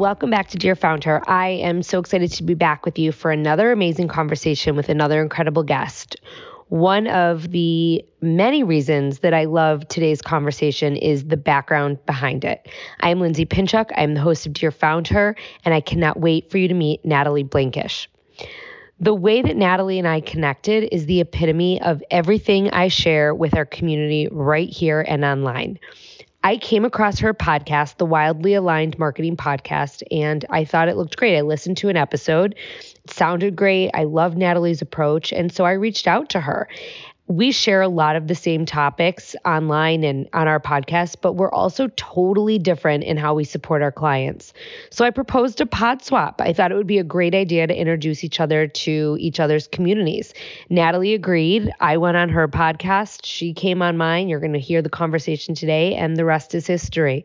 Welcome back to Dear Founder. I am so excited to be back with you for another amazing conversation with another incredible guest. One of the many reasons that I love today's conversation is the background behind it. I'm Lindsay Pinchuk. I'm the host of Dear Founder, and I cannot wait for you to meet Natalie Blankish. The way that Natalie and I connected is the epitome of everything I share with our community right here and online. I came across her podcast, the Wildly Aligned Marketing Podcast, and I thought it looked great. I listened to an episode. It sounded great. I love Natalie's approach. And so I reached out to her we share a lot of the same topics online and on our podcast, but we're also totally different in how we support our clients. So I proposed a pod swap. I thought it would be a great idea to introduce each other to each other's communities. Natalie agreed. I went on her podcast. She came on mine. You're going to hear the conversation today, and the rest is history.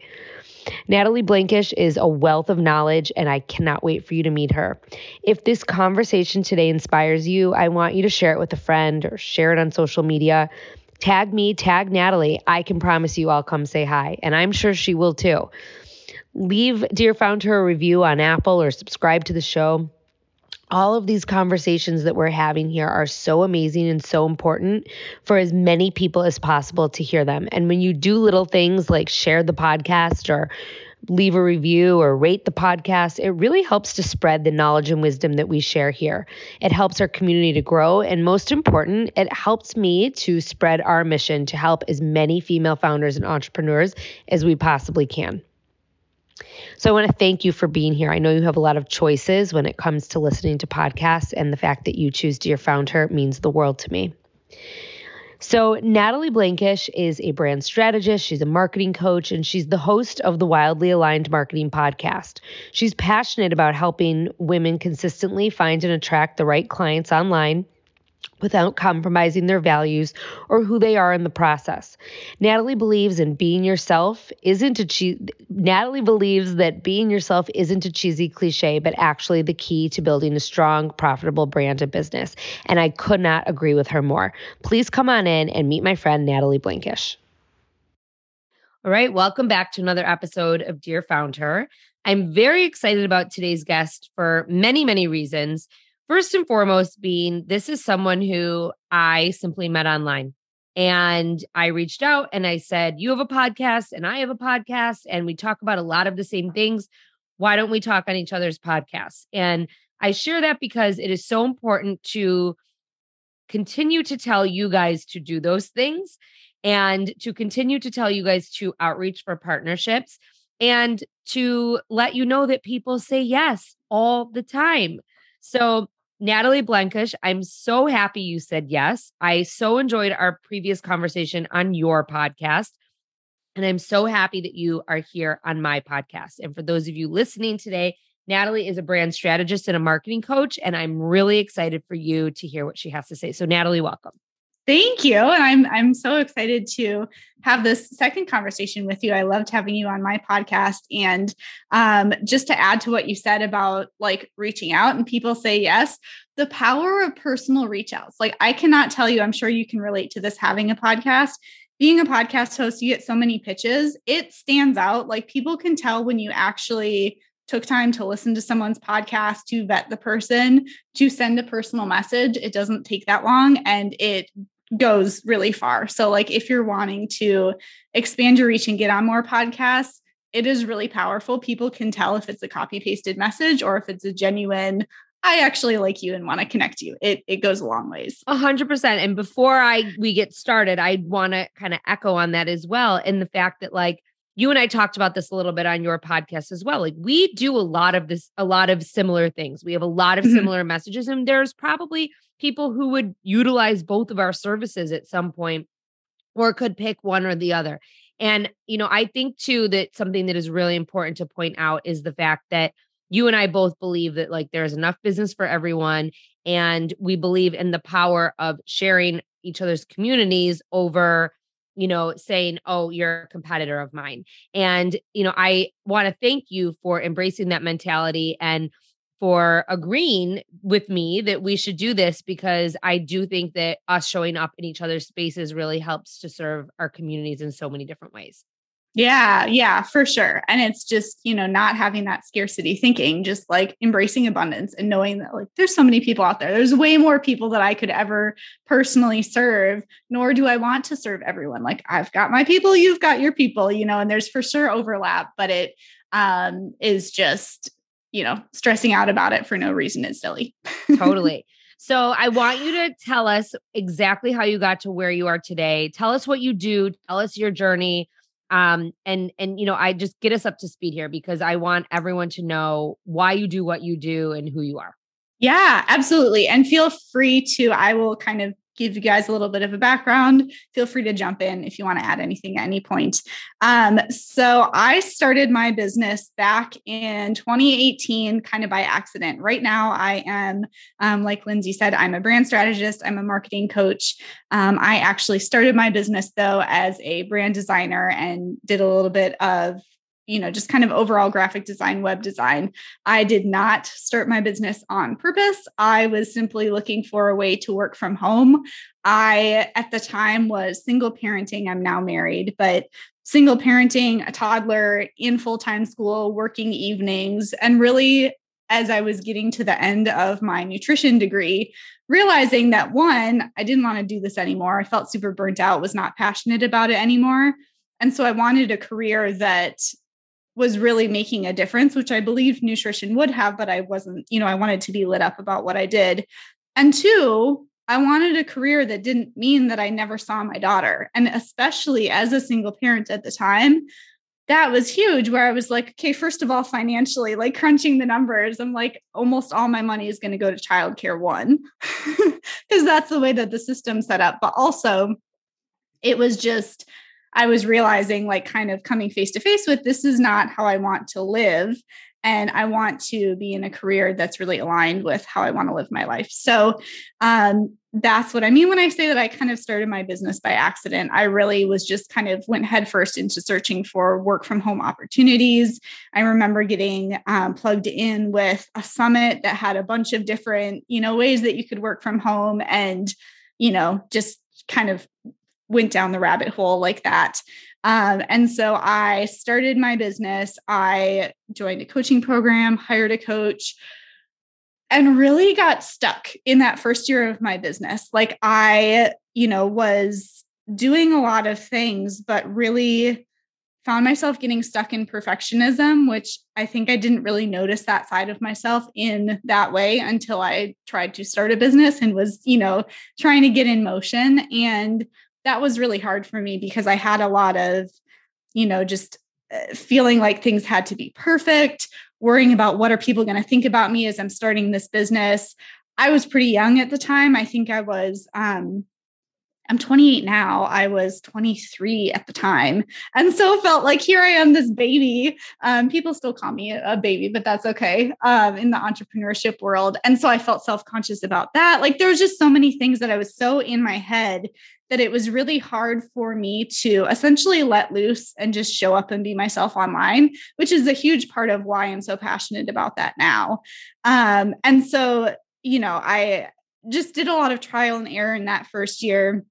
Natalie Blankish is a wealth of knowledge, and I cannot wait for you to meet her. If this conversation today inspires you, I want you to share it with a friend or share it on social media. Tag me, tag Natalie. I can promise you I'll come say hi, and I'm sure she will too. Leave Dear Founder a review on Apple or subscribe to the show all of these conversations that we're having here are so amazing and so important for as many people as possible to hear them. And when you do little things like share the podcast or leave a review or rate the podcast, it really helps to spread the knowledge and wisdom that we share here. It helps our community to grow. And most important, it helps me to spread our mission to help as many female founders and entrepreneurs as we possibly can. So I want to thank you for being here. I know you have a lot of choices when it comes to listening to podcasts, and the fact that you choose Dear Founder means the world to me. So, Natalie Blankish is a brand strategist, she's a marketing coach, and she's the host of the Wildly Aligned Marketing Podcast. She's passionate about helping women consistently find and attract the right clients online without compromising their values or who they are in the process. Natalie believes in being yourself isn't a che- Natalie believes that being yourself isn't a cheesy cliche but actually the key to building a strong profitable brand and business. And I could not agree with her more. Please come on in and meet my friend Natalie Blankish. All right, welcome back to another episode of Dear Founder. I'm very excited about today's guest for many, many reasons. First and foremost, being this is someone who I simply met online. And I reached out and I said, You have a podcast and I have a podcast, and we talk about a lot of the same things. Why don't we talk on each other's podcasts? And I share that because it is so important to continue to tell you guys to do those things and to continue to tell you guys to outreach for partnerships and to let you know that people say yes all the time. So Natalie Blankish, I'm so happy you said yes. I so enjoyed our previous conversation on your podcast. And I'm so happy that you are here on my podcast. And for those of you listening today, Natalie is a brand strategist and a marketing coach. And I'm really excited for you to hear what she has to say. So, Natalie, welcome. Thank you. And I'm I'm so excited to have this second conversation with you. I loved having you on my podcast. And um, just to add to what you said about like reaching out and people say yes, the power of personal reach outs. Like I cannot tell you, I'm sure you can relate to this having a podcast. Being a podcast host, you get so many pitches. It stands out. Like people can tell when you actually took time to listen to someone's podcast, to vet the person, to send a personal message. It doesn't take that long and it goes really far. So, like, if you're wanting to expand your reach and get on more podcasts, it is really powerful. People can tell if it's a copy pasted message or if it's a genuine, I actually like you and want to connect you. It it goes a long ways. A hundred percent. And before I we get started, I want to kind of echo on that as well. And the fact that like you and I talked about this a little bit on your podcast as well. Like we do a lot of this, a lot of similar things. We have a lot of mm-hmm. similar messages, and there's probably people who would utilize both of our services at some point or could pick one or the other. And, you know, I think too that something that is really important to point out is the fact that you and I both believe that like there's enough business for everyone. And we believe in the power of sharing each other's communities over you know, saying, oh, you're a competitor of mine. And, you know, I want to thank you for embracing that mentality and for agreeing with me that we should do this because I do think that us showing up in each other's spaces really helps to serve our communities in so many different ways. Yeah, yeah, for sure. And it's just, you know, not having that scarcity thinking, just like embracing abundance and knowing that like there's so many people out there. There's way more people that I could ever personally serve, nor do I want to serve everyone. Like I've got my people, you've got your people, you know, and there's for sure overlap, but it um is just, you know, stressing out about it for no reason is silly. totally. So I want you to tell us exactly how you got to where you are today. Tell us what you do, tell us your journey um and and you know i just get us up to speed here because i want everyone to know why you do what you do and who you are. Yeah absolutely and feel free to i will kind of give you guys a little bit of a background. Feel free to jump in if you want to add anything at any point. Um, so, I started my business back in 2018, kind of by accident. Right now, I am, um, like Lindsay said, I'm a brand strategist, I'm a marketing coach. Um, I actually started my business, though, as a brand designer and did a little bit of you know, just kind of overall graphic design, web design. I did not start my business on purpose. I was simply looking for a way to work from home. I, at the time, was single parenting. I'm now married, but single parenting, a toddler in full time school, working evenings, and really as I was getting to the end of my nutrition degree, realizing that one, I didn't want to do this anymore. I felt super burnt out, was not passionate about it anymore. And so I wanted a career that was really making a difference, which I believe nutrition would have, but I wasn't, you know, I wanted to be lit up about what I did. And two, I wanted a career that didn't mean that I never saw my daughter. And especially as a single parent at the time, that was huge where I was like, okay, first of all, financially, like crunching the numbers, I'm like, almost all my money is going to go to childcare one, because that's the way that the system set up. But also, it was just I was realizing, like, kind of coming face to face with this is not how I want to live. And I want to be in a career that's really aligned with how I want to live my life. So um, that's what I mean when I say that I kind of started my business by accident. I really was just kind of went headfirst into searching for work from home opportunities. I remember getting um, plugged in with a summit that had a bunch of different, you know, ways that you could work from home and, you know, just kind of went down the rabbit hole like that. Um, and so I started my business. I joined a coaching program, hired a coach, and really got stuck in that first year of my business. Like I, you know, was doing a lot of things, but really found myself getting stuck in perfectionism, which I think I didn't really notice that side of myself in that way until I tried to start a business and was, you know, trying to get in motion. And that was really hard for me because I had a lot of, you know, just uh, feeling like things had to be perfect, worrying about what are people going to think about me as I'm starting this business. I was pretty young at the time. I think I was um I'm 28 now. I was 23 at the time. And so felt like here I am, this baby. Um, people still call me a baby, but that's okay um, in the entrepreneurship world. And so I felt self conscious about that. Like there was just so many things that I was so in my head that it was really hard for me to essentially let loose and just show up and be myself online, which is a huge part of why I'm so passionate about that now. Um, and so, you know, I just did a lot of trial and error in that first year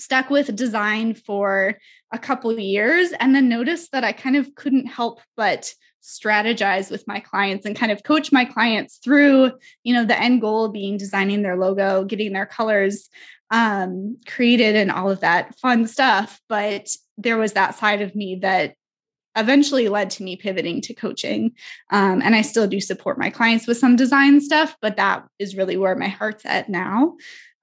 stuck with design for a couple years and then noticed that I kind of couldn't help but strategize with my clients and kind of coach my clients through you know the end goal being designing their logo getting their colors um, created and all of that fun stuff but there was that side of me that eventually led to me pivoting to coaching. Um, and I still do support my clients with some design stuff, but that is really where my heart's at now.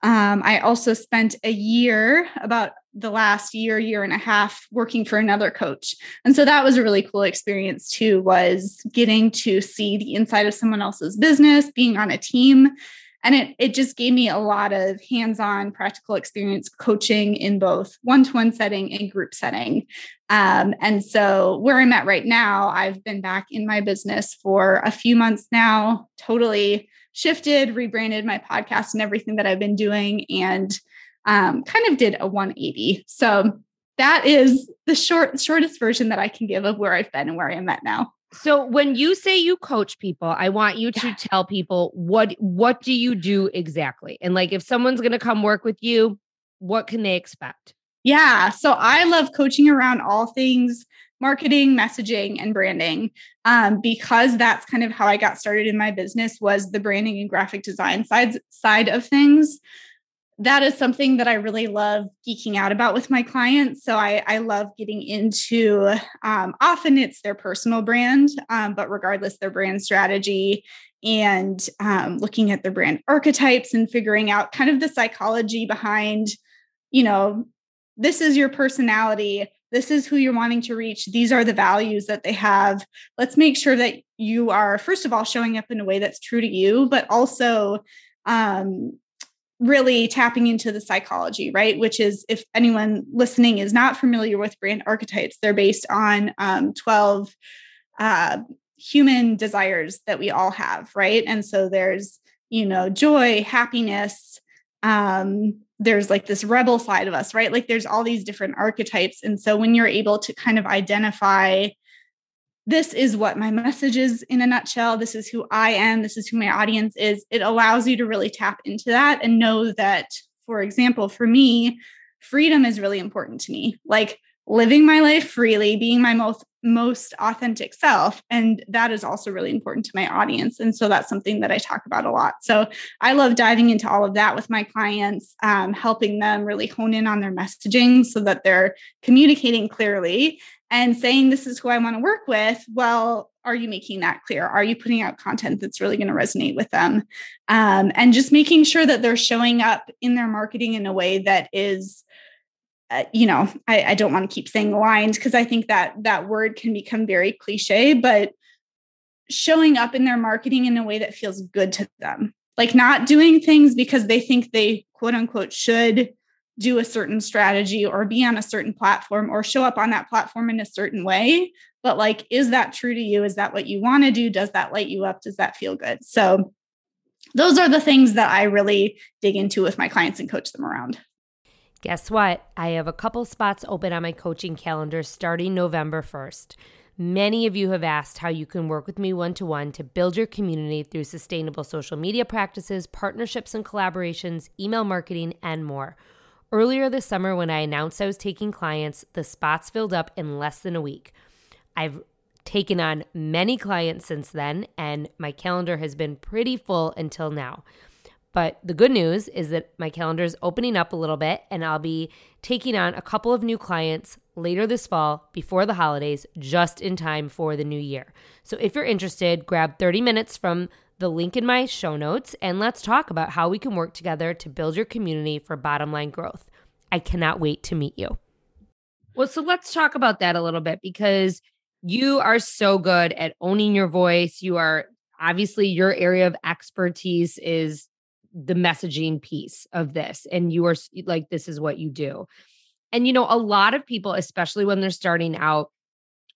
Um, I also spent a year, about the last year, year and a half, working for another coach. And so that was a really cool experience too, was getting to see the inside of someone else's business, being on a team. And it, it just gave me a lot of hands on practical experience coaching in both one to one setting and group setting. Um, and so, where I'm at right now, I've been back in my business for a few months now, totally shifted, rebranded my podcast and everything that I've been doing, and um, kind of did a 180. So that is the short shortest version that I can give of where I've been and where I am at now. So when you say you coach people, I want you to yeah. tell people what what do you do exactly? And like if someone's going to come work with you, what can they expect? Yeah, so I love coaching around all things marketing, messaging, and branding. Um, because that's kind of how I got started in my business was the branding and graphic design side side of things. That is something that I really love geeking out about with my clients. So I, I love getting into. Um, often it's their personal brand, um, but regardless, their brand strategy and um, looking at their brand archetypes and figuring out kind of the psychology behind, you know, this is your personality this is who you're wanting to reach. These are the values that they have. Let's make sure that you are first of all showing up in a way that's true to you but also um, really tapping into the psychology right? Which is if anyone listening is not familiar with brand archetypes they're based on um, 12 uh, human desires that we all have right? And so there's you know joy happiness um, there's like this rebel side of us, right? Like there's all these different archetypes. And so when you're able to kind of identify this is what my message is in a nutshell, this is who I am, this is who my audience is, it allows you to really tap into that and know that, for example, for me, freedom is really important to me. Like living my life freely, being my most most authentic self. And that is also really important to my audience. And so that's something that i talk about a lot. So i love diving into all of that with my clients um, helping them really hone in on their messaging so that they're communicating clearly and saying this is who i want to work with. Well are you making that clear? Are you putting out content that's really going to resonate with them? Um, and just making sure that they're showing up in their marketing in a way that is uh, you know, I, I don't want to keep saying aligned because I think that that word can become very cliche, but showing up in their marketing in a way that feels good to them, like not doing things because they think they quote unquote should do a certain strategy or be on a certain platform or show up on that platform in a certain way. But like, is that true to you? Is that what you want to do? Does that light you up? Does that feel good? So, those are the things that I really dig into with my clients and coach them around. Guess what? I have a couple spots open on my coaching calendar starting November 1st. Many of you have asked how you can work with me one to one to build your community through sustainable social media practices, partnerships and collaborations, email marketing, and more. Earlier this summer, when I announced I was taking clients, the spots filled up in less than a week. I've taken on many clients since then, and my calendar has been pretty full until now. But the good news is that my calendar is opening up a little bit and I'll be taking on a couple of new clients later this fall before the holidays, just in time for the new year. So if you're interested, grab 30 minutes from the link in my show notes and let's talk about how we can work together to build your community for bottom line growth. I cannot wait to meet you. Well, so let's talk about that a little bit because you are so good at owning your voice. You are obviously your area of expertise is the messaging piece of this and you are like this is what you do and you know a lot of people especially when they're starting out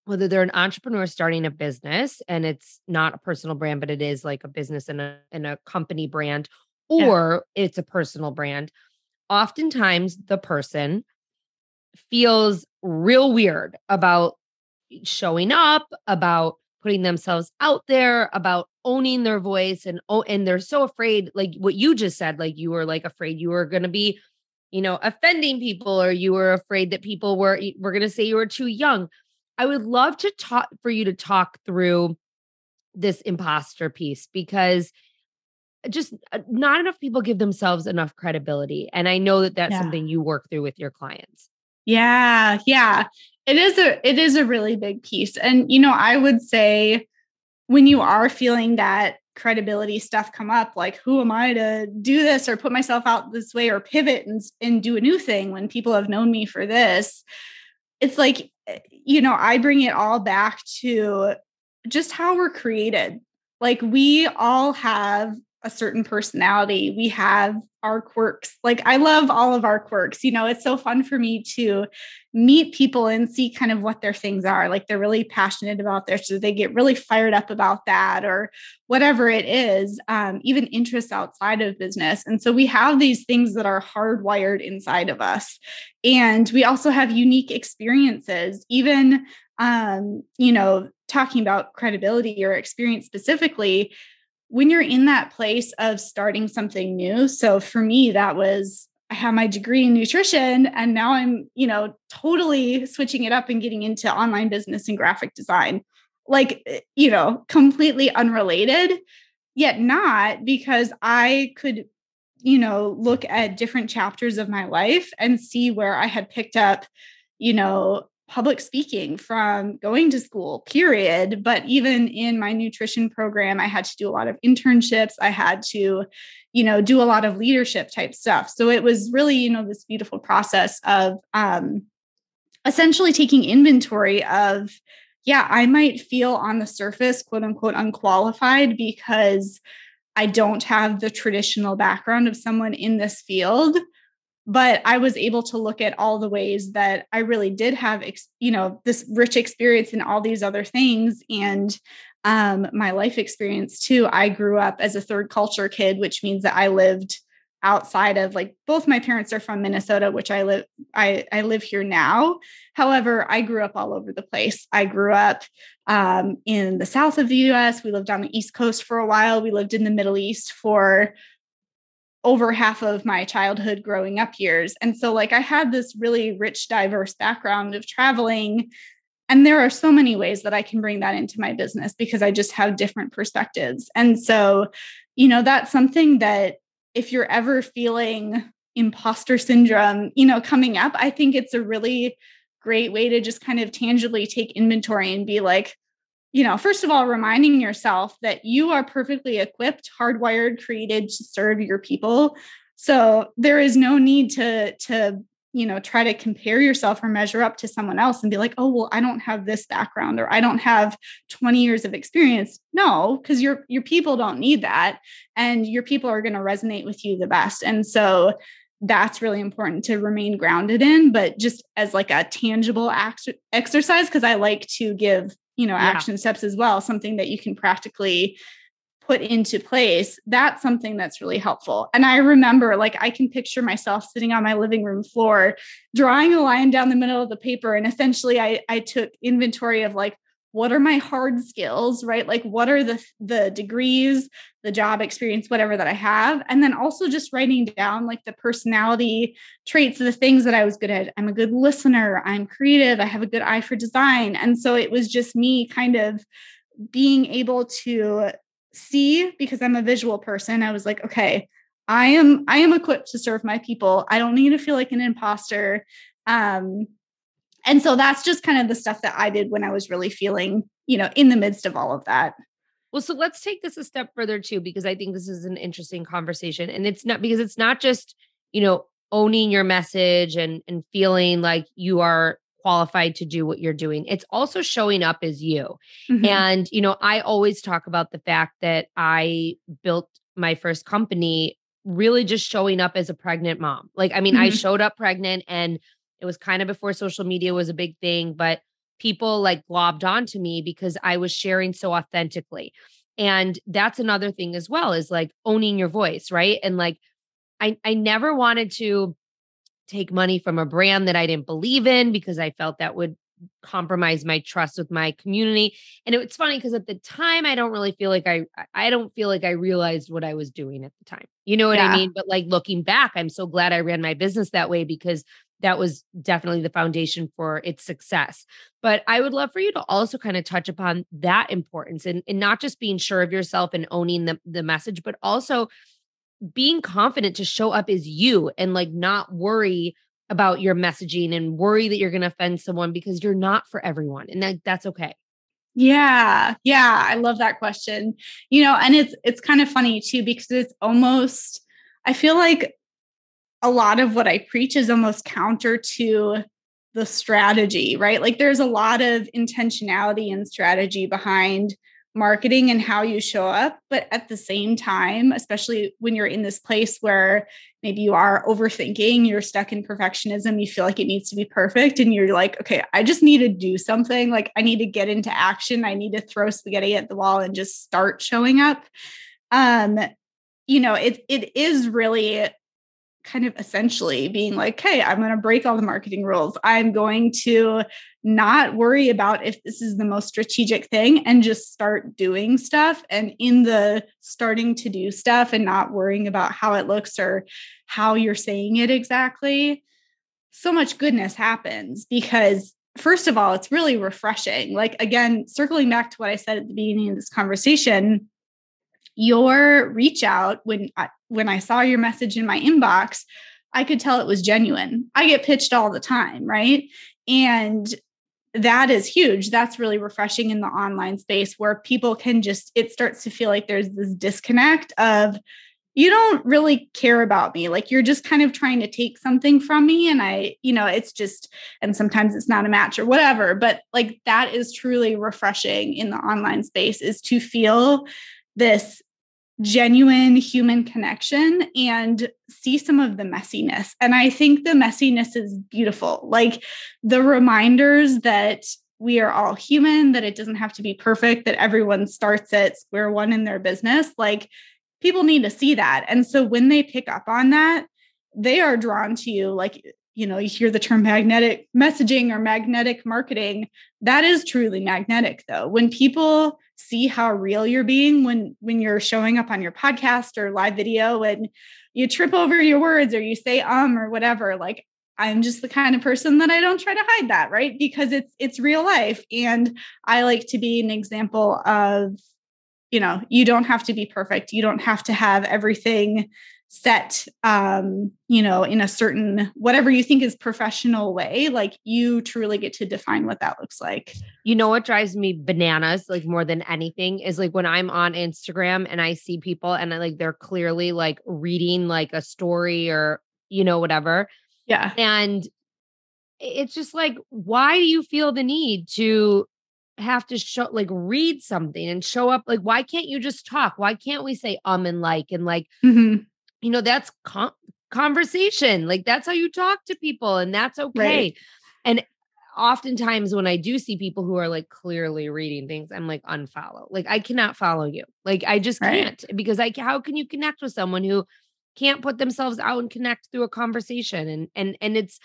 whether they're an entrepreneur starting a business and it's not a personal brand but it is like a business and a, and a company brand or yeah. it's a personal brand oftentimes the person feels real weird about showing up about putting themselves out there about owning their voice and oh and they're so afraid like what you just said like you were like afraid you were going to be you know offending people or you were afraid that people were were going to say you were too young i would love to talk for you to talk through this imposter piece because just uh, not enough people give themselves enough credibility and i know that that's yeah. something you work through with your clients Yeah, yeah. It is a it is a really big piece. And you know, I would say when you are feeling that credibility stuff come up like who am i to do this or put myself out this way or pivot and, and do a new thing when people have known me for this it's like eh, you know i bring it all back to just how we're created like we all have a certain personality. We have our quirks. Like I love all of our quirks. You know, it's so fun for me to meet people and see kind of what their things are. Like they're really passionate about their, so they get really fired up about that or whatever it is, um, even interests outside of business. And so we have these things that are hardwired inside of us. And we also have unique experiences, even um, you know, talking about credibility or experience specifically, when you're in that place of starting something new. So for me, that was I have my degree in nutrition and now I'm, you know, totally switching it up and getting into online business and graphic design. Like, eh, you know, completely unrelated, yet not because I could, you know, look at different chapters of my life and see where I had picked up, you know, public speaking from going to school, period. But even in my nutrition program, I had to do a lot of internships. I had to, you know, do a lot of leadership type stuff. So it was really, you know, this beautiful process of um, essentially taking inventory of, yeah, I might feel on the surface, quote unquote, unqualified because I don't have the traditional background of someone in this field but i was able to look at all the ways that i really did have you know this rich experience in all these other things and um, my life experience too. I grew up as a third culture kid which means that i lived outside of like both my parents are from minnesota which i live i i live here now. However i grew up all over the place. I grew up um, in the south of the us we lived on the east coast for a while. We lived in the middle east for over half of my childhood growing up years. And so, like, I had this really rich, diverse background of traveling. And there are so many ways that I can bring that into my business because I just have different perspectives. And so, you know, that's something that if you're ever feeling imposter syndrome, you know, coming up, I think it's a really great way to just kind of tangibly take inventory and be like, you know, first of all, reminding yourself that you are perfectly equipped, hardwired, created to serve your people. So there is no need to to you know try to compare yourself or measure up to someone else and be like oh well i don't have this background or i don't have 20 years of experience no because your your people don't need that and your people are going to resonate with you the best and so that's really important to remain grounded in but just as like a tangible act- exercise because i like to give you know, yeah. action steps as well, something that you can practically put into place, that's something that's really helpful. And I remember, like, I can picture myself sitting on my living room floor, drawing a line down the middle of the paper. And essentially, I, I took inventory of like, what are my hard skills right? Like what are the the degrees the job experience whatever that i have? And then also just writing down like the personality traits the things that i was good at. I'm a good listener. I'm creative. I have a good eye for design. And so it was just me kind of being able to see because i'm a visual person i was like okay i am i am equipped to serve my people. I don't need to feel like an imposter. Um and so that's just kind of the stuff that I did when I was really feeling, you know, in the midst of all of that. Well, so let's take this a step further too, because I think this is an interesting conversation. And it's not because it's not just, you know, owning your message and and feeling like you are qualified to do what you're doing. It's also showing up as you. Mm-hmm. And, you know, I always talk about the fact that I built my first company really just showing up as a pregnant mom. Like, I mean, mm-hmm. I showed up pregnant and it was kind of before social media was a big thing, but people like globbed onto me because I was sharing so authentically. And that's another thing as well is like owning your voice, right? And like I I never wanted to take money from a brand that I didn't believe in because I felt that would compromise my trust with my community. And it's funny because at the time I don't really feel like I I don't feel like I realized what I was doing at the time. You know what yeah. I mean? But like looking back, I'm so glad I ran my business that way because that was definitely the foundation for its success. But I would love for you to also kind of touch upon that importance and, and not just being sure of yourself and owning the, the message, but also being confident to show up as you and like not worry about your messaging and worry that you're going to offend someone because you're not for everyone and that, that's okay. Yeah. Yeah, I love that question. You know, and it's it's kind of funny too because it's almost I feel like a lot of what I preach is almost counter to the strategy, right? Like there's a lot of intentionality and strategy behind marketing and how you show up. But at the same time, especially when you're in this place where maybe you are overthinking, you're stuck in perfectionism, you feel like it needs to be perfect, and you're like, okay, I just need to do something. Like I need to get into action. I need to throw spaghetti at the wall and just start showing up. Um, you know, it it is really kind of essentially being like, hey, I'm going to break all the marketing rules. I'm going to not worry about if this is the most strategic thing and just start doing stuff. And in the starting to do stuff and not worrying about how it looks or how you're saying it exactly, so much goodness happens because. First of all, it's really refreshing. Like, again, circling back to what I said at the beginning of this conversation, your reach out when I, when I saw your message in my inbox, I could tell it was genuine. I get pitched all the time, right? And that is huge. That's really refreshing in the online space where people can just it starts to feel like there's this disconnect of you don't really care about me like you're just kind of trying to take something from me and i you know it's just and sometimes it's not a match or whatever but like that is truly refreshing in the online space is to feel this genuine human connection and see some of the messiness. And I think the messiness is beautiful. Like the reminders that we are all human, that it doesn't have to be perfect, that everyone starts at square one in their business. Like people need to see that. And so when they pick up on that, they are drawn to you. Like you know you hear the term magnetic messaging or magnetic marketing that is truly magnetic though when people see how real you're being when when you're showing up on your podcast or live video and you trip over your words or you say um or whatever. Like i'm just the kind of person that i don't try to hide that right? Because it's it's real life. And i like to be an example of you know you don't have to be perfect. You don't have to have everything set um you know in a certain whatever you think is professional way like you truly get to define what that looks like. You know what drives me bananas like more than anything is like when i'm on instagram and i see people and I, like they're clearly like reading like a story or you know whatever. Yeah. And it's just like why do you feel the need to have to show like read something and show up? Like why can't you just talk? Why can't we say um and like and like mm-hmm you know, that's con- conversation. Like that's how you talk to people, and that's okay. Right. And oftentimes when I do see people who are like clearly reading things, I'm like unfollow. Like I cannot follow you. Like I just right. can't because I how can you connect with someone who can't put themselves out and connect through a conversation and and and it's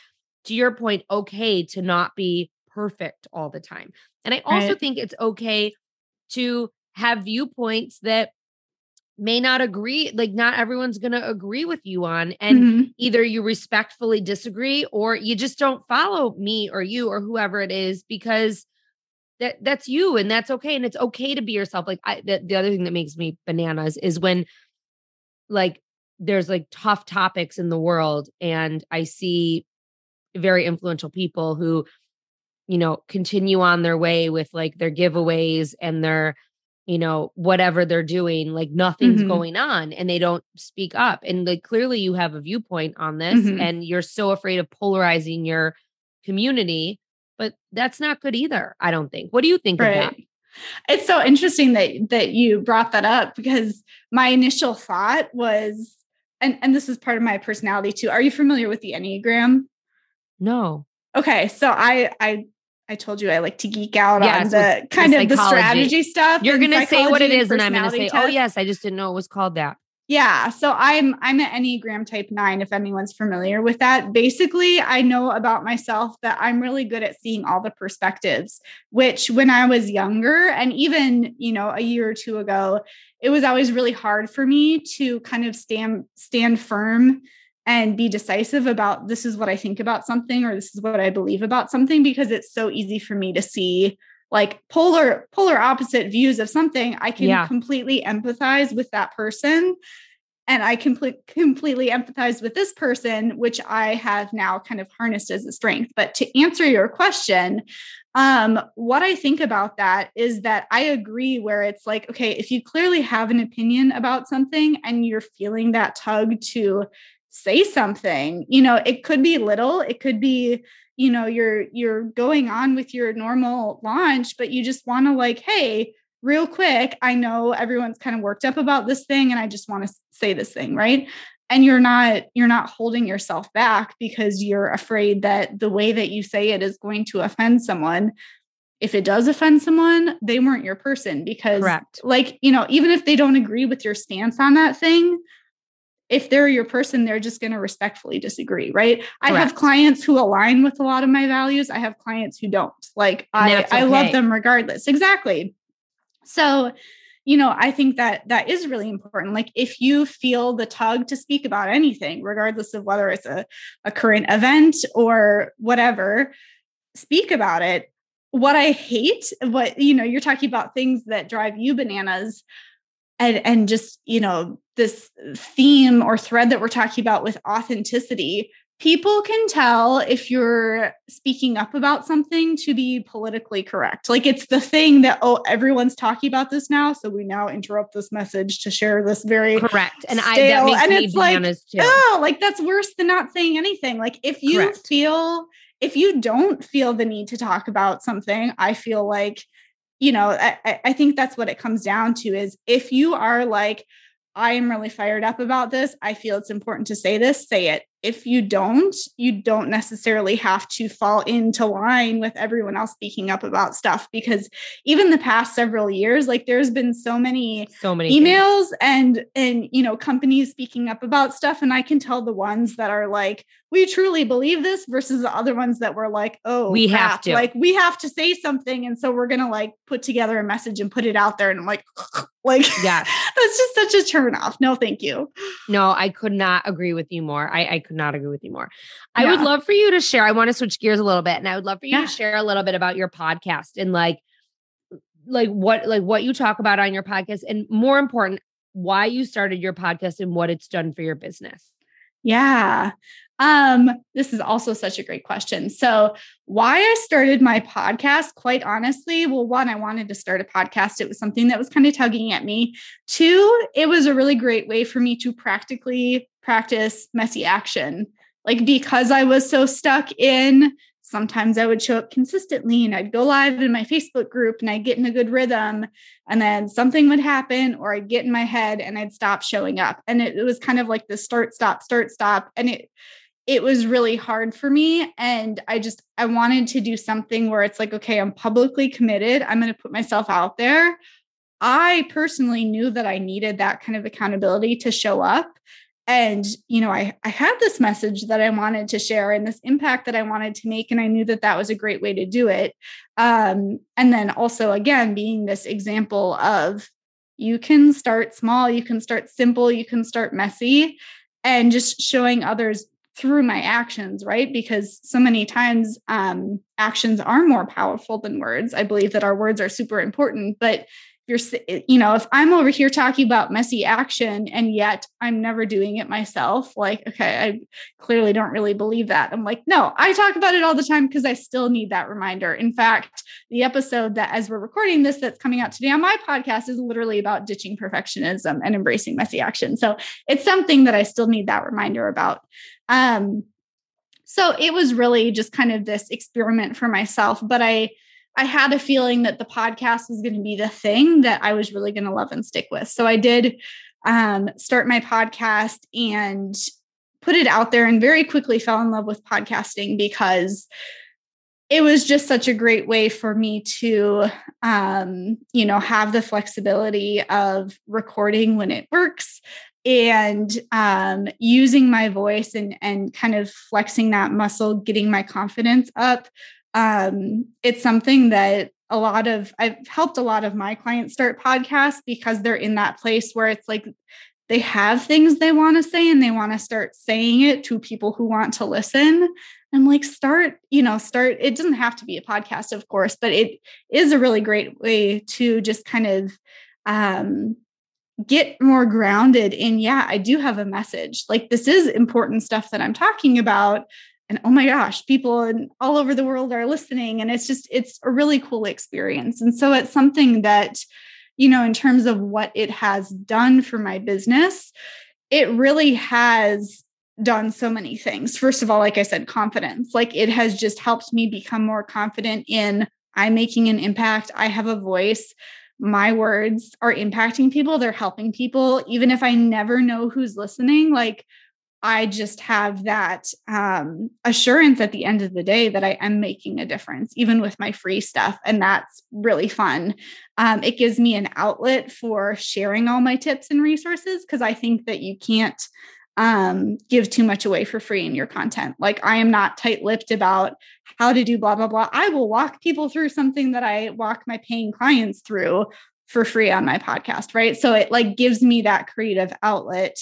to your point okay to not be perfect all the time. And I also right. think it's okay to have viewpoints that may not agree like not everyone's going to agree with you on and mm-hmm. either you respectfully disagree or you just don't follow me or you or whoever it is because that that's you and that's okay and it's okay to be yourself like I the, the other thing that makes me bananas is when like there's like tough topics in the world and I see very influential people who you know continue on their way with like their giveaways and their you know whatever they're doing like nothing's mm-hmm. going on and they don't speak up and like clearly you have a viewpoint on this mm-hmm. and you're so afraid of polarizing your community but that's not good either i don't think what do you think right. of that it's so interesting that that you brought that up because my initial thought was and and this is part of my personality too are you familiar with the enneagram no okay so i i I told you I like to geek out yes, on the kind of the strategy stuff. You're going to say what it is, and I'm going to say, "Oh yes, I just didn't know it was called that." Yeah, so I'm I'm an Enneagram Type Nine. If anyone's familiar with that, basically, I know about myself that I'm really good at seeing all the perspectives. Which, when I was younger, and even you know a year or two ago, it was always really hard for me to kind of stand stand firm and be decisive about this is what I think about something or this is what I believe about something because it's so easy for me to see like polar polar opposite views of something I can yeah. completely empathize with that person and I complete, completely empathize with this person, which I have now kind of harnessed as a strength. But to answer your question, um, what I think about that is that I agree where it's like, okay, if you clearly have an opinion about something and you're feeling that tug to say something, you know, it could be little, it could be, you know, you're you're going on with your normal launch, but you just want to like, hey, real quick, I know everyone's kind of worked up about this thing and I just want to say this thing, right? And you're not you're not holding yourself back because you're afraid that the way that you say it is going to offend someone. If it does offend someone, they weren't your person because Correct. like, you know, even if they don't agree with your stance on that thing, if they're your person, they're just going to respectfully disagree, right? Correct. I have clients who align with a lot of my values. I have clients who don't. Like I, okay. I love them regardless. Exactly. So, you know, I think that that is really important. Like if you feel the tug to speak about anything, regardless of whether it's a, a current event or whatever, speak about it. What I hate, what, you know, you're talking about things that drive you bananas and and just you know this theme or thread that we're talking about with authenticity people can tell if you're speaking up about something to be politically correct. Like it's the thing that, oh, everyone's talking about this now. So we now interrupt this message to share this very correct. And stale, I, that makes and me it's like, too. oh, like that's worse than not saying anything. Like if you correct. feel, if you don't feel the need to talk about something, I feel like, you know, I, I think that's what it comes down to is if you are like, I am really fired up about this. I feel it's important to say this, say it if you don't, you don't necessarily have to fall into line with everyone else speaking up about stuff because even the past several years, like there's been so many so many emails things. and and you know companies speaking up about stuff and I can tell the ones that are like we truly believe this versus the other ones that were like oh we crap. have to like we have to say something and so we're going to like put together a message and put it out there and I'm like like yeah that's just such a turn off. No, thank you. No, I could not agree with you more. I I could not agree with you more. I yeah. would love for you to share. I want to switch gears a little bit, and I would love for you yeah. to share a little bit about your podcast and like, like what like what you talk about on your podcast, and more important, why you started your podcast and what it's done for your business. Yeah. Um, this is also such a great question. So, why I started my podcast, quite honestly, well, one, I wanted to start a podcast. It was something that was kind of tugging at me. Two, it was a really great way for me to practically practice messy action. Like, because I was so stuck in sometimes I would show up consistently and I'd go live in my Facebook group and I'd get in a good rhythm. And then something would happen or I'd get in my head and I'd stop showing up. And it, it was kind of like the start, stop, start, stop. And it, it was really hard for me and i just i wanted to do something where it's like okay i'm publicly committed i'm going to put myself out there i personally knew that i needed that kind of accountability to show up and you know i i had this message that i wanted to share and this impact that i wanted to make and i knew that that was a great way to do it um, and then also again being this example of you can start small you can start simple you can start messy and just showing others through my actions, right? Because so many times um, actions are more powerful than words. I believe that our words are super important, but you're, you know, if I'm over here talking about messy action and yet I'm never doing it myself, like, okay, I clearly don't really believe that. I'm like, no, I talk about it all the time because I still need that reminder. In fact, the episode that, as we're recording this, that's coming out today on my podcast is literally about ditching perfectionism and embracing messy action. So it's something that I still need that reminder about. Um, so it was really just kind of this experiment for myself, but I I had a feeling that the podcast was going to be the thing that I was really going to love and stick with. So I did um, start my podcast and put it out there and very quickly fell in love with podcasting because it was just such a great way for me to um, you know have the flexibility of recording when it works and um, using my voice and and kind of flexing that muscle getting my confidence up um, it's something that a lot of I've helped a lot of my clients start podcasts because they're in that place where it's like they have things they want to say and they want to start saying it to people who want to listen. I'm like, start, you know, start. It doesn't have to be a podcast, of course, but it is a really great way to just kind of um, get more grounded in, yeah, I do have a message. Like this is important stuff that I'm talking about. And oh my gosh, people in, all over the world are listening. And it's just, it's a really cool experience. And so it's something that, you know, in terms of what it has done for my business, it really has done so many things. First of all, like I said, confidence. Like it has just helped me become more confident in I'm making an impact, I have a voice. My words are impacting people, they're helping people. Even if I never know who's listening, like I just have that um, assurance at the end of the day that I am making a difference, even with my free stuff. And that's really fun. Um, it gives me an outlet for sharing all my tips and resources because I think that you can't um, give too much away for free in your content. Like I am not tight lipped about how to do blah, blah, blah. I will walk people through something that I walk my paying clients through for free on my podcast, right? So it like gives me that creative outlet.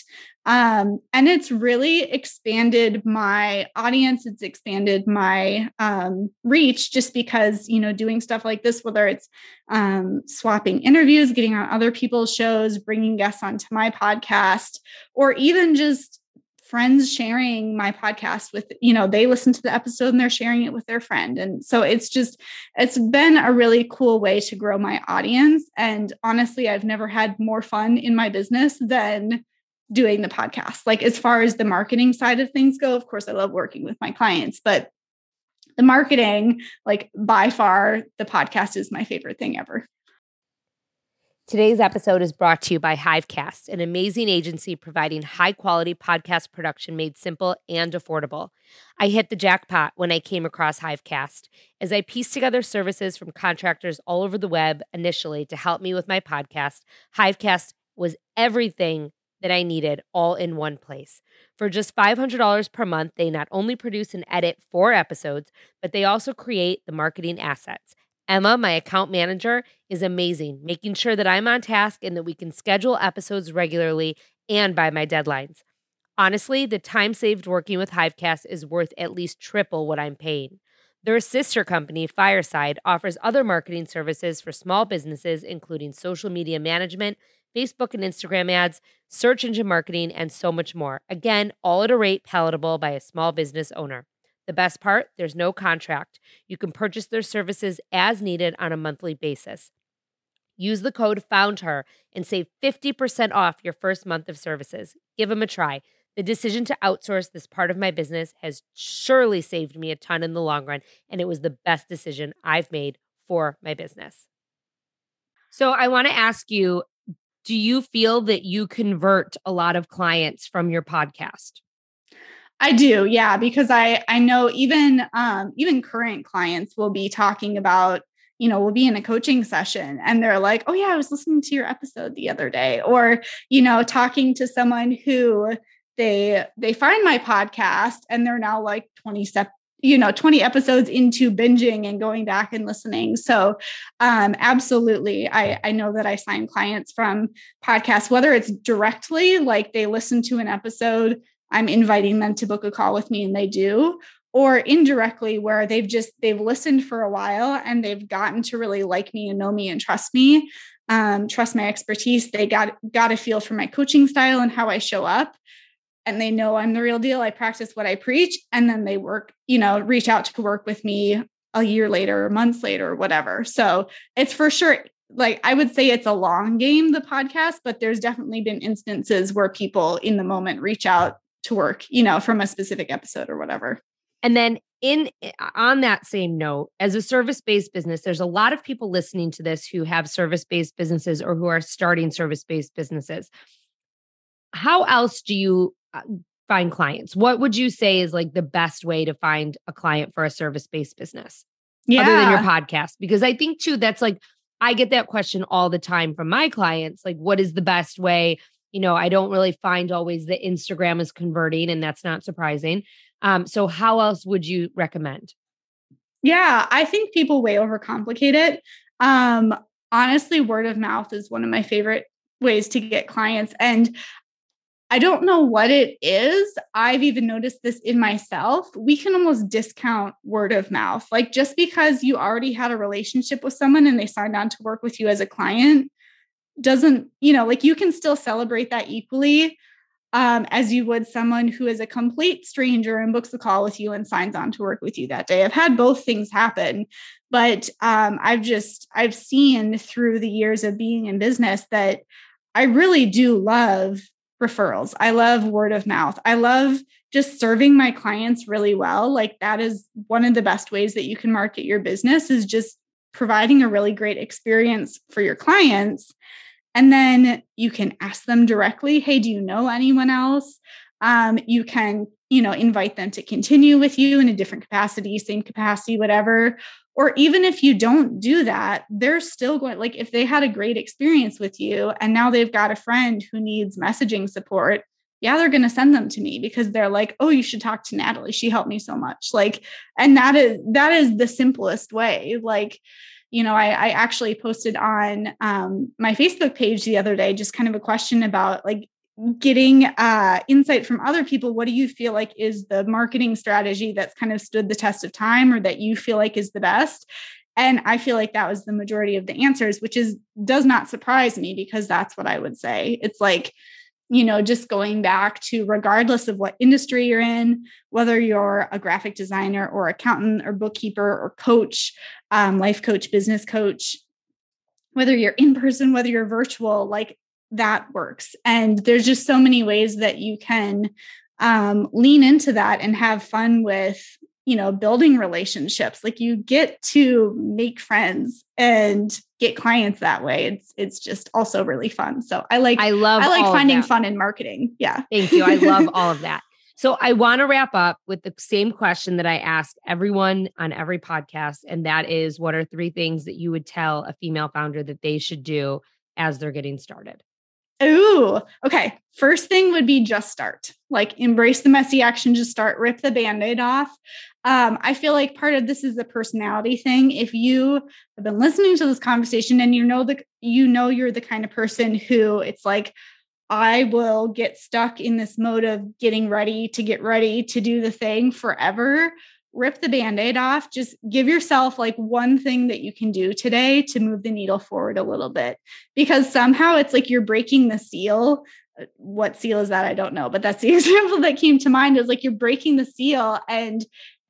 Um, and it's really expanded my audience. It's expanded my um, reach just because, you know, doing stuff like this, whether it's um, swapping interviews, getting on other people's shows, bringing guests onto my podcast, or even just friends sharing my podcast with you know they listen to the episode and they're sharing it with their friend and so it's just it's been a really cool way to grow my audience and honestly i've never had more fun in my business than doing the podcast like as far as the marketing side of things go of course i love working with my clients but the marketing like by far the podcast is my favorite thing ever Today's episode is brought to you by Hivecast, an amazing agency providing high quality podcast production made simple and affordable. I hit the jackpot when I came across Hivecast as I pieced together services from contractors all over the web initially to help me with my podcast. Hivecast was everything that I needed all in one place. For just $500 per month, they not only produce and edit four episodes, but they also create the marketing assets. Emma, my account manager, is amazing, making sure that I'm on task and that we can schedule episodes regularly and by my deadlines. Honestly, the time saved working with Hivecast is worth at least triple what I'm paying. Their sister company, Fireside, offers other marketing services for small businesses, including social media management, Facebook and Instagram ads, search engine marketing, and so much more. Again, all at a rate palatable by a small business owner. The best part there's no contract. You can purchase their services as needed on a monthly basis. Use the code FOUNDHER and save 50% off your first month of services. Give them a try. The decision to outsource this part of my business has surely saved me a ton in the long run, and it was the best decision I've made for my business. So, I want to ask you do you feel that you convert a lot of clients from your podcast? I do, yeah, because I I know even um, even current clients will be talking about you know, we'll be in a coaching session and they're like, "Oh yeah, I was listening to your episode the other day," or you know, talking to someone who they they find my podcast and they're now like 20 step you know 20 episodes into binging and going back and listening. So um absolutely. I i know that i sign clients from podcasts whether it's directly like they listen to an episode I'm inviting them to book a call with me and they do or indirectly where they've just they've listened for a while and they've gotten to really like me and know me and trust me um, trust my expertise. They got got a feel for my coaching style and how i show up and they know i'm the real deal i practice what i preach and then they work you know reach out to work with me a year later or months later or whatever so it's for sure like I would say it's a long game, the podcast, but there's definitely been instances where people in the moment reach out to work, you know, from a specific episode or whatever. And then in eh, on that same note, as a service-based business, there's a lot of people listening to this who have service-based businesses or who are starting service-based businesses. How else do you find clients? What would you say is like the best way to find a client for a service-based business? Yeah. Other than your podcast because I think too that's like I get that question all the time from my clients like what is the best way you know, I don't really find always that Instagram is converting, and that's not surprising. Um, so, how else would you recommend? Yeah, I think people way overcomplicate it. Um, honestly, word of mouth is one of my favorite ways to get clients. And I don't know what it is. I've even noticed this in myself. We can almost discount word of mouth. Like just because you already had a relationship with someone and they signed on to work with you as a client doesn't, you know, like you can still celebrate that equally um, as you would someone who is a complete stranger and books a call with you and signs on to work with you that day. I've had both things happen, but um, I've just I've seen through the years of being in business that I really do love referrals. I love word of mouth. I love just serving my clients really well. Like that is one of the best ways that you can market your business is just providing a really great experience for your clients and then you can ask them directly, hey, do you know anyone else? Um, you can, you know, invite them to continue with you in a different capacity, same capacity, whatever. Or even if you don't do that, they're still going, like if they had a great experience with you and now they've got a friend who needs messaging support, yeah, they're going to send them to me because they're like, oh, you should talk to Natalie. She helped me so much. Like, and that is, that is the simplest way. Like, you know, I, I actually posted on um, my Facebook page the other day just kind of a question about like getting uh, insight from other people. What do you feel like is the marketing strategy that's kind of stood the test of time or that you feel like is the best? And I feel like that was the majority of the answers, which is does not surprise me because that's what I would say. It's like, you know, just going back to regardless of what industry you're in, whether you're a graphic designer or accountant or bookkeeper or coach, um, life coach, business coach, whether you're in person, whether you're virtual, like that works. And there's just so many ways that you can um, lean into that and have fun with you know building relationships. Like you get to make friends and get clients that way. It's it's just also really fun. So i like i love i like finding fun in marketing. Yeah. Thank you. I love all of that. So i want to wrap up with the same question that i ask everyone on every podcast and that is what are three things that you would tell a female founder that they should do as they're getting started Ooh, okay. First thing would be just start. Like embrace the messy action, just start, rip the band-aid off. Um, I feel like part of this is a personality thing. If you have been listening to this conversation and you know that you know you're the kind of person who it's like, I will get stuck in this mode of getting ready to get ready to do the thing forever rip the band-aid off. Just give yourself like one thing that you can do today to move the needle forward a little bit. Because somehow it's like you're breaking the seal. Uh, what seal is that? I don't know. But that's the example that came to mind is like you're breaking the seal and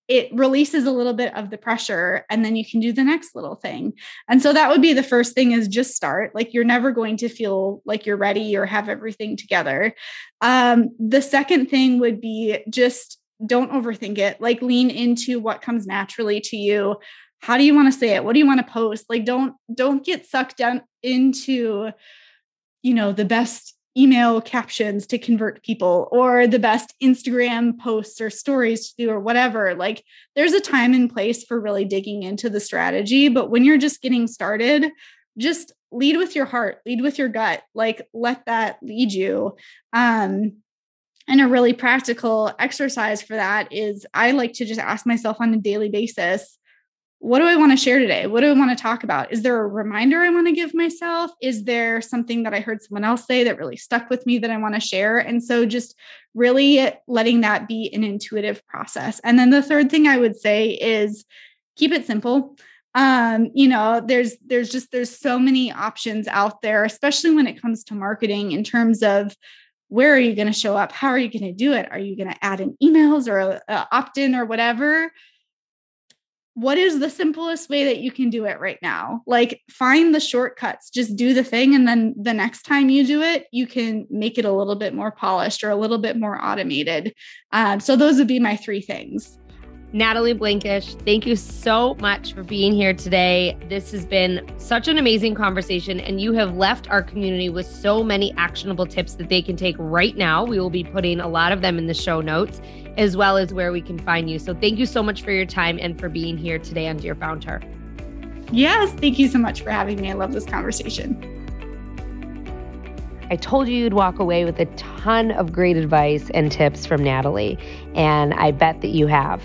it releases a little bit of the pressure and then you can do the next little thing. And so that would be the first thing is just start. Like you're never going to feel like you're ready or have everything together. Um, the second thing would be just don't overthink it. Like lean into what comes naturally to you. How do you want to say it? What do you want to post? Like don't don't get sucked down into you know the best email captions to convert people or the best instagram posts or stories to do or whatever. Like there's a time and place for really digging into the strategy but when you're just getting started just lead with your heart lead with your gut like let that lead you. Um and a really practical exercise for that is I like to just ask myself on a daily basis, what do I want to share today? What do I want to talk about? Is there a reminder I want to give myself? Is there something that I heard someone else say that really stuck with me that I want to share? And so just really letting that be an intuitive process. And then the third thing I would say is keep it simple. Um, you know, there's there's just there's so many options out there, especially when it comes to marketing in terms of where are you going to show up? How are you going to do it? Are you going to add in emails or uh, opt in or whatever? What is the simplest way that you can do it right now? Like find the shortcuts, just do the thing. And then the next time you do it, you can make it a little bit more polished or a little bit more automated. Um, so those would be my three things. Natalie Blankish, thank you so much for being here today. This has been such an amazing conversation, and you have left our community with so many actionable tips that they can take right now. We will be putting a lot of them in the show notes, as well as where we can find you. So, thank you so much for your time and for being here today on Dear Founder. Yes, thank you so much for having me. I love this conversation. I told you you'd walk away with a ton of great advice and tips from Natalie, and I bet that you have.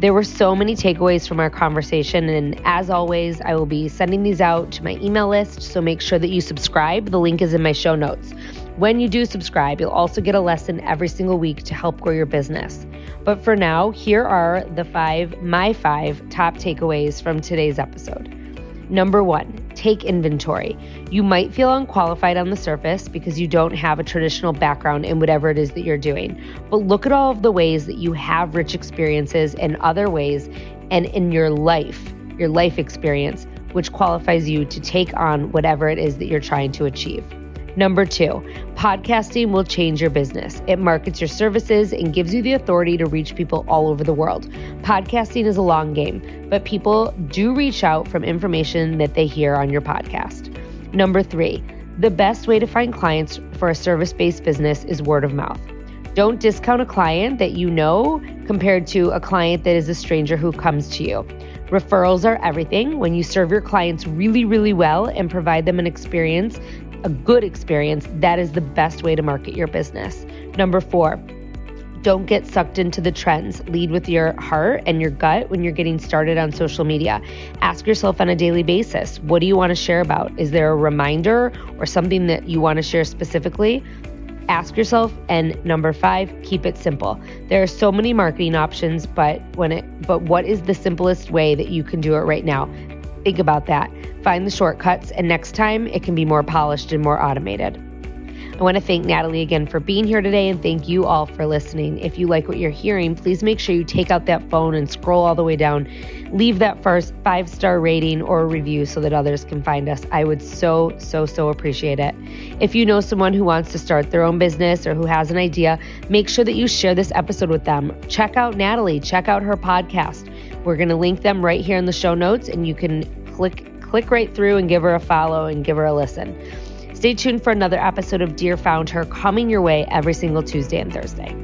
There were so many takeaways from our conversation, and as always, I will be sending these out to my email list, so make sure that you subscribe. The link is in my show notes. When you do subscribe, you'll also get a lesson every single week to help grow your business. But for now, here are the five, my five top takeaways from today's episode. Number one, take inventory. You might feel unqualified on the surface because you don't have a traditional background in whatever it is that you're doing. But look at all of the ways that you have rich experiences in other ways and in your life, your life experience, which qualifies you to take on whatever it is that you're trying to achieve. Number two, podcasting will change your business. It markets your services and gives you the authority to reach people all over the world. Podcasting is a long game, but people do reach out from information that they hear on your podcast. Number three, the best way to find clients for a service based business is word of mouth. Don't discount a client that you know compared to a client that is a stranger who comes to you. Referrals are everything. When you serve your clients really, really well and provide them an experience a good experience, that is the best way to market your business. Number four, don't get sucked into the trends. Lead with your heart and your gut when you're getting started on social media. Ask yourself on a daily basis what do you want to share about? Is there a reminder or something that you want to share specifically? Ask yourself. And number five, keep it simple. There are so many marketing options, but when it but what is the simplest way that you can do it right now? Think about that. Find the shortcuts, and next time it can be more polished and more automated. I want to thank Natalie again for being here today and thank you all for listening. If you like what you're hearing, please make sure you take out that phone and scroll all the way down. Leave that first five star rating or review so that others can find us. I would so, so, so appreciate it. If you know someone who wants to start their own business or who has an idea, make sure that you share this episode with them. Check out Natalie, check out her podcast. We're going to link them right here in the show notes and you can click click right through and give her a follow and give her a listen. Stay tuned for another episode of Dear Found Her coming your way every single Tuesday and Thursday.